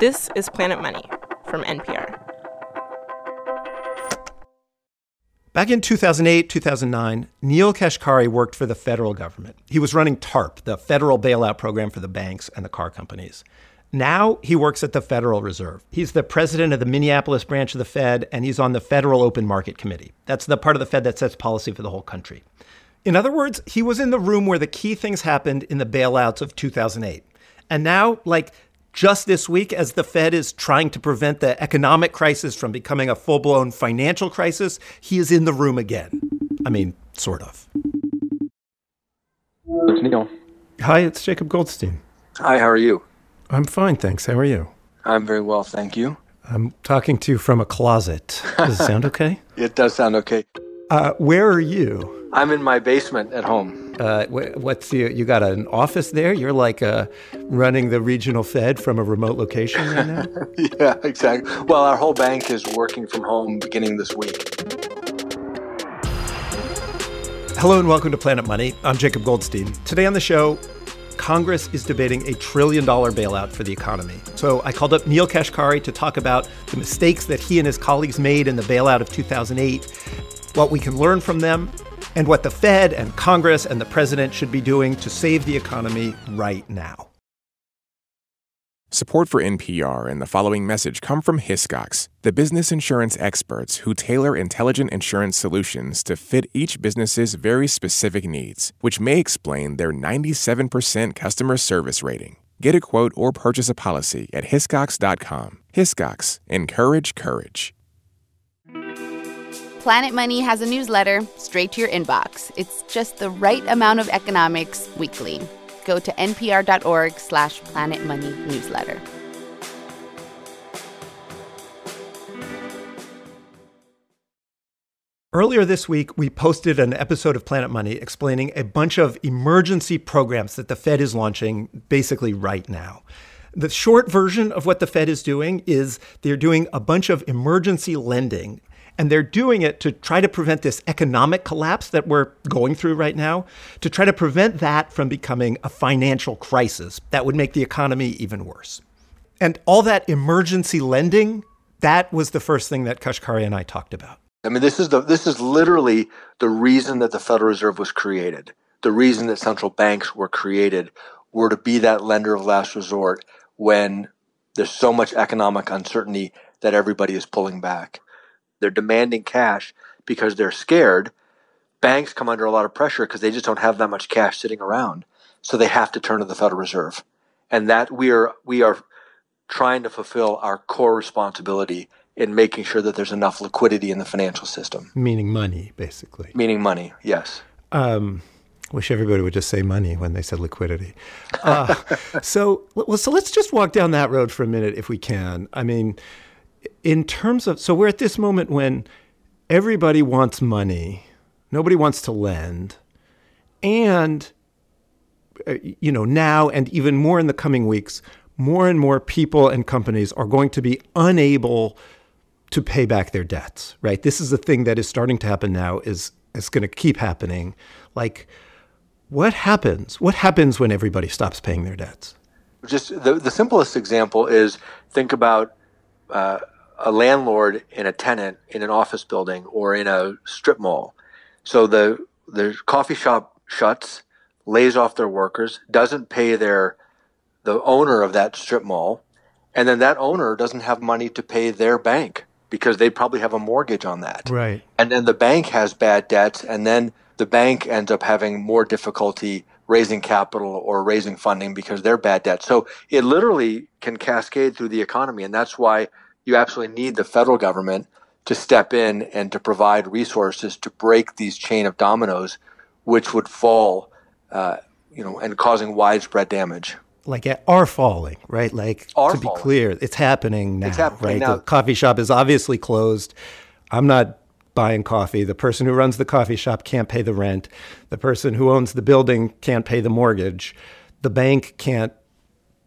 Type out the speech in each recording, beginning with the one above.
This is Planet Money from NPR. Back in 2008, 2009, Neel Kashkari worked for the federal government. He was running TARP, the federal bailout program for the banks and the car companies. Now he works at the Federal Reserve. He's the president of the Minneapolis branch of the Fed, and he's on the Federal Open Market Committee. That's the part of the Fed that sets policy for the whole country. In other words, he was in the room where the key things happened in the bailouts of 2008. And now, like just this week, as the Fed is trying to prevent the economic crisis from becoming a full blown financial crisis, he is in the room again. I mean, sort of. It's Neel. Hi, it's Jacob Goldstein. Hi, how are you? I'm fine, thanks. How are you? I'm very well, thank you. I'm talking to you from a closet. Does it sound okay? It does sound okay. Uh, where are you? I'm in my basement at home. Uh, what's the, you got an office there? You're like uh, running the regional Fed from a remote location right now? yeah, exactly. Well, our whole bank is working from home beginning this week. Hello and welcome to Planet Money. I'm Jacob Goldstein. Today on the show, Congress is debating a trillion dollar bailout for the economy. So I called up Neel Kashkari to talk about the mistakes that he and his colleagues made in the bailout of 2008, what we can learn from them, and what the Fed and Congress and the president should be doing to save the economy right now. Support for NPR and the following message come from Hiscox, the business insurance experts who tailor intelligent insurance solutions to fit each business's very specific needs, which may explain their 97% customer service rating. Get a quote or purchase a policy at hiscox.com. Hiscox, encourage courage. Planet Money has a newsletter straight to your inbox. It's just the right amount of economics weekly go to npr.org slash planetmoneynewsletter. Earlier this week, we posted an episode of Planet Money explaining a bunch of emergency programs that the Fed is launching basically right now. The short version of what the Fed is doing is they're doing a bunch of emergency lending and they're doing it to try to prevent this economic collapse that we're going through right now, to try to prevent that from becoming a financial crisis that would make the economy even worse. And all that emergency lending, that was the first thing that Kashkari and I talked about. I mean, this is the this is literally the reason that the Federal Reserve was created. The reason that central banks were created were to be that lender of last resort when there's so much economic uncertainty that everybody is pulling back. They're demanding cash because they're scared. Banks come under a lot of pressure because they just don't have that much cash sitting around. So they have to turn to the Federal Reserve. And that we are we are trying to fulfill our core responsibility in making sure that there's enough liquidity in the financial system. Meaning money, basically. Meaning money, yes. Um, wish everybody would just say money when they said liquidity. Uh, so, well, so let's just walk down that road for a minute if we can. I mean, in terms of, so we're at this moment when everybody wants money, nobody wants to lend, and uh, you know now and even more in the coming weeks, more and more people and companies are going to be unable to pay back their debts. Right? This is the thing that is starting to happen now. Is is going to keep happening. Like, what happens? What happens when everybody stops paying their debts? Just the the simplest example is think about uh, a landlord and a tenant in an office building or in a strip mall. So the the coffee shop shuts, lays off their workers, doesn't pay their the owner of that strip mall, and then that owner doesn't have money to pay their bank because they probably have a mortgage on that. Right. And then the bank has bad debts and then the bank ends up having more difficulty raising capital or raising funding because they're bad debt. So it literally can cascade through the economy. And that's why you absolutely need the federal government to step in and to provide resources to break these chain of dominoes, which would fall, uh, you know, and causing widespread damage. Like are falling, right? Like are to falling. be clear, it's happening now. It's happening right? now. The coffee shop is obviously closed. I'm not buying coffee. The person who runs the coffee shop can't pay the rent. The person who owns the building can't pay the mortgage. The bank can't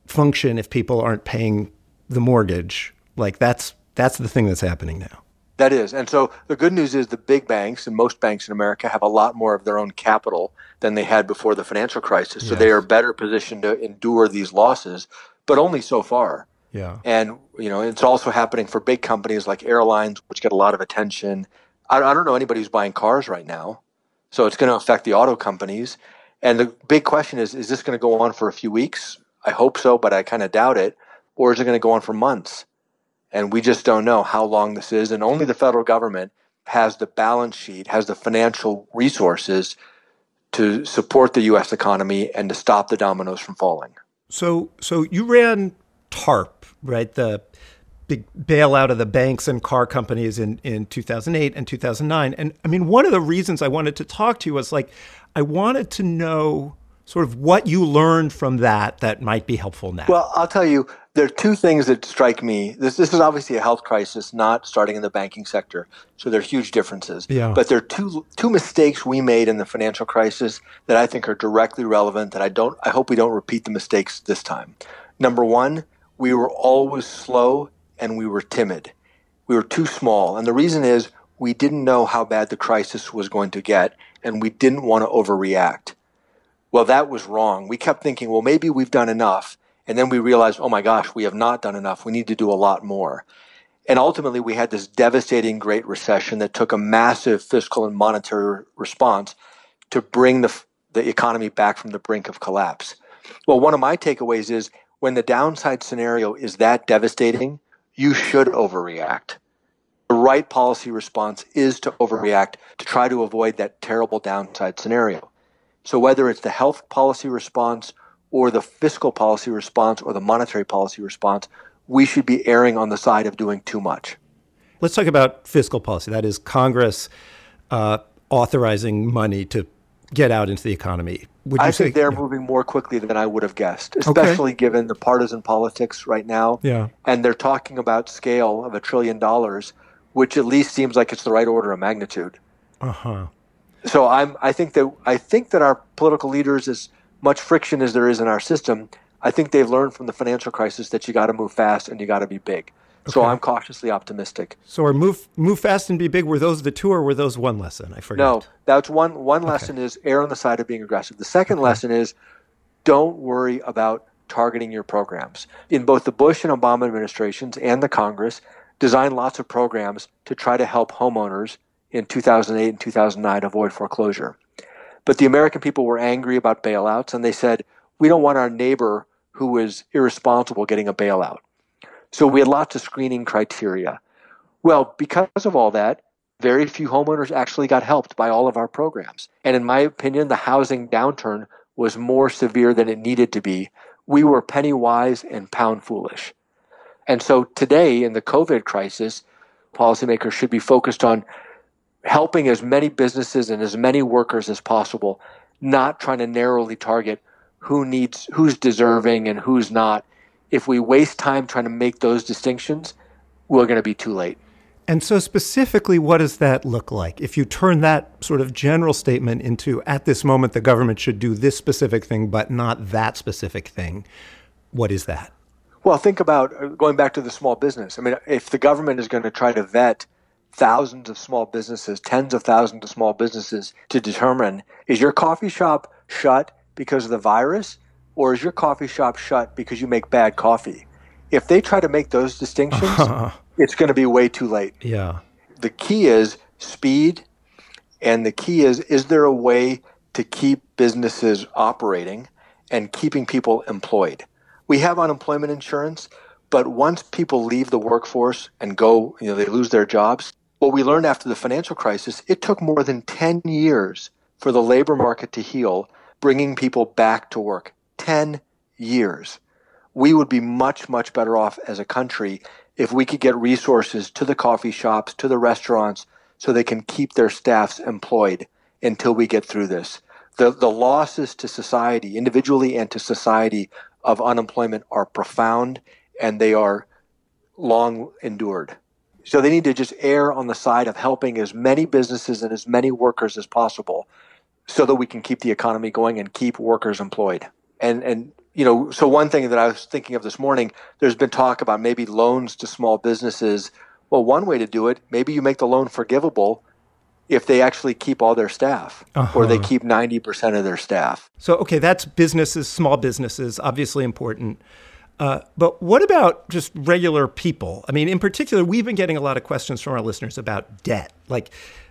function if people aren't paying the mortgage. Like that's that's the thing that's happening now. That is. And so the good news is the big banks and most banks in America have a lot more of their own capital than they had before the financial crisis. So Yes. they are better positioned to endure these losses, but only so far. Yeah. And, you know, it's also happening for big companies like airlines, which get a lot of attention. I, don't know anybody who's buying cars right now. So it's going to affect the auto companies. And the big question is is this going to go on for a few weeks? I hope so, but I kind of doubt it. Or is it going to go on for months? And we just don't know how long this is. And only the federal government has the balance sheet, has the financial resources to support the U.S. economy and to stop the dominoes from falling. So, so you ran TARP, right? The bailout of the banks and car companies in, in 2008 and 2009. And I mean, one of the reasons I wanted to talk to you was like, I wanted to know sort of what you learned from that that might be helpful now. Well, I'll tell you, there are two things that strike me. This, this is obviously a health crisis, not starting in the banking sector. So there are huge differences. Yeah. But there are two, two mistakes we made in the financial crisis that I think are directly relevant that I don't, I hope we don't repeat the mistakes this time. Number one, we were always slow and we were timid. We were too small. And the reason is we didn't know how bad the crisis was going to get and we didn't want to overreact. Well, that was wrong. We kept thinking, well, maybe we've done enough. And then we realized, oh my gosh, we have not done enough. We need to do a lot more. And ultimately, we had this devastating Great Recession that took a massive fiscal and monetary response to bring the, the economy back from the brink of collapse. Well, one of my takeaways is when the downside scenario is that devastating, you should overreact. The right policy response is to overreact to try to avoid that terrible downside scenario. So whether it's the health policy response or the fiscal policy response or the monetary policy response, we should be erring on the side of doing too much. Let's talk about fiscal policy. That is Congress uh, authorizing money to get out into the economy. Would you I say, think they're yeah. moving more quickly than I would have guessed, especially okay. given the partisan politics right now. Yeah. And they're talking about scale of a trillion dollars, which at least seems like it's the right order of magnitude. Uh-huh. So I'm I think that I think that our political leaders as much friction as there is in our system, I think they've learned from the financial crisis that you got to move fast and you got to be big. Okay. So I'm cautiously optimistic. So are move move fast and be big were those the two or were those one lesson? I forget. No, that's one one lesson okay. is err on the side of being aggressive. The second okay. lesson is don't worry about targeting your programs. In both the Bush and Obama administrations and the Congress designed lots of programs to try to help homeowners in 2008 and 2009 avoid foreclosure. But the American people were angry about bailouts and they said, we don't want our neighbor who was irresponsible getting a bailout. So we had lots of screening criteria. Well, because of all that, very few homeowners actually got helped by all of our programs. And in my opinion, the housing downturn was more severe than it needed to be. We were penny wise and pound foolish. And so today, in the COVID crisis, policymakers should be focused on helping as many businesses and as many workers as possible, not trying to narrowly target who needs, who's deserving and who's not, if we waste time trying to make those distinctions, we're going to be too late. And so, specifically, what does that look like? If you turn that sort of general statement into, at this moment, the government should do this specific thing, but not that specific thing, what is that? Well, think about uh, going back to the small business. I mean, if the government is going to try to vet thousands of small businesses, tens of thousands of small businesses to determine is your coffee shop shut because of the virus or is your coffee shop shut because you make bad coffee? If they try to make those distinctions, it's going to be way too late. Yeah. The key is speed, and the key is is there a way to keep businesses operating and keeping people employed? We have unemployment insurance, but once people leave the workforce and go, you know, they lose their jobs. What we learned after the financial crisis, it took more than 10 years for the labor market to heal, bringing people back to work. 10 years. We would be much, much better off as a country if we could get resources to the coffee shops, to the restaurants, so they can keep their staffs employed until we get through this. The, the losses to society, individually and to society, of unemployment are profound and they are long endured. So they need to just err on the side of helping as many businesses and as many workers as possible so that we can keep the economy going and keep workers employed and and you know, so one thing that I was thinking of this morning, there's been talk about maybe loans to small businesses. Well, one way to do it, maybe you make the loan forgivable if they actually keep all their staff uh-huh. or they keep 90% of their staff. So, okay, that's businesses, small businesses, obviously important. Uh, but what about just regular people? I mean, in particular, we've been getting a lot of questions from our listeners about debt, like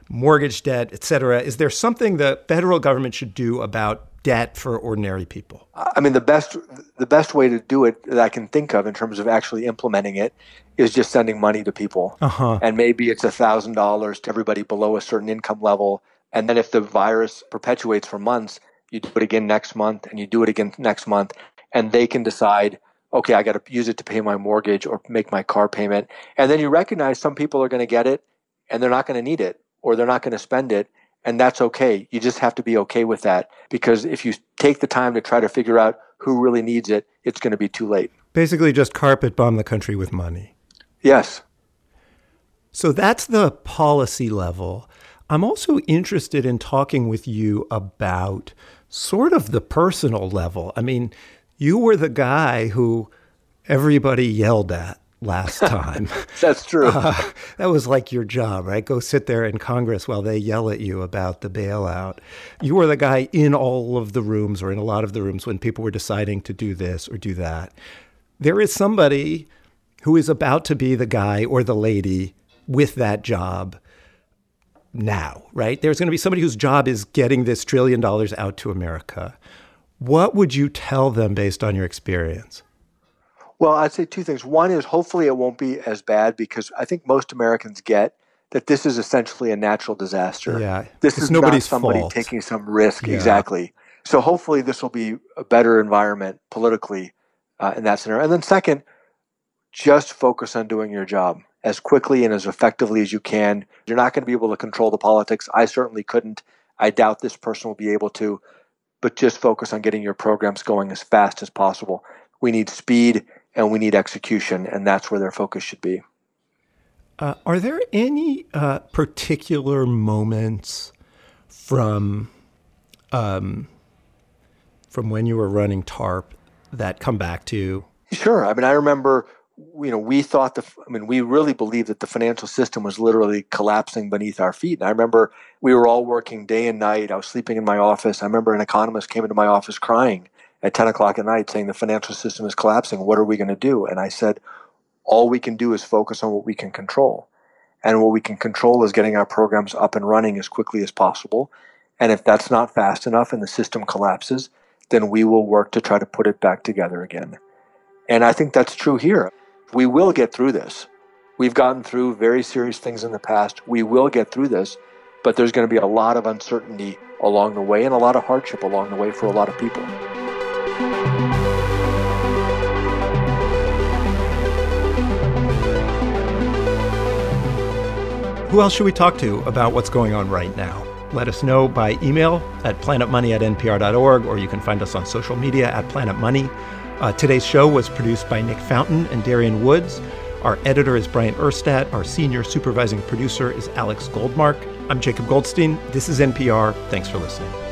mortgage debt, et cetera. Is there something the federal government should do about debt for ordinary people? I mean, the best the best way to do it that I can think of in terms of actually implementing it is just sending money to people, uh-huh. and maybe it's a thousand dollars to everybody below a certain income level, and then if the virus perpetuates for months, you do it again next month, and you do it again next month, and they can decide. Okay, I got to use it to pay my mortgage or make my car payment. And then you recognize some people are going to get it and they're not going to need it or they're not going to spend it and that's okay. You just have to be okay with that because if you take the time to try to figure out who really needs it, it's going to be too late. Basically, just carpet bomb the country with money. Yes. So that's the policy level. I'm also interested in talking with you about sort of the personal level. I mean, you were the guy who everybody yelled at last time. That's true. Uh, that was like your job, right? Go sit there in Congress while they yell at you about the bailout. You were the guy in all of the rooms or in a lot of the rooms when people were deciding to do this or do that. There is somebody who is about to be the guy or the lady with that job now, right? There's going to be somebody whose job is getting this trillion dollars out to America. What would you tell them based on your experience? Well, I'd say two things. One is hopefully it won't be as bad because I think most Americans get that this is essentially a natural disaster. Yeah, this it's is nobody's not somebody fault. taking some risk. Yeah. Exactly. So hopefully this will be a better environment politically uh, in that scenario. And then second, just focus on doing your job as quickly and as effectively as you can. You're not going to be able to control the politics. I certainly couldn't. I doubt this person will be able to. But just focus on getting your programs going as fast as possible. We need speed and we need execution, and that's where their focus should be. Uh, are there any uh, particular moments from um, from when you were running TARP that come back to you? Sure. I mean, I remember, you know, we thought the, I mean, we really believed that the financial system was literally collapsing beneath our feet. And I remember we were all working day and night. I was sleeping in my office. I remember an economist came into my office crying at 10 o'clock at night saying the financial system is collapsing. What are we going to do? And I said, all we can do is focus on what we can control. And what we can control is getting our programs up and running as quickly as possible. And if that's not fast enough and the system collapses, then we will work to try to put it back together again. And I think that's true here. We will get through this. We've gotten through very serious things in the past. We will get through this, but there's going to be a lot of uncertainty along the way and a lot of hardship along the way for a lot of people. Who else should we talk to about what's going on right now? Let us know by email at planetmoney at npr.org, or you can find us on social media at Planet Money. Uh, today's show was produced by Nick Fountain and Darian Woods. Our editor is Bryant Urstadt. Our senior supervising producer is Alex Goldmark. I'm Jacob Goldstein. This is NPR. Thanks for listening.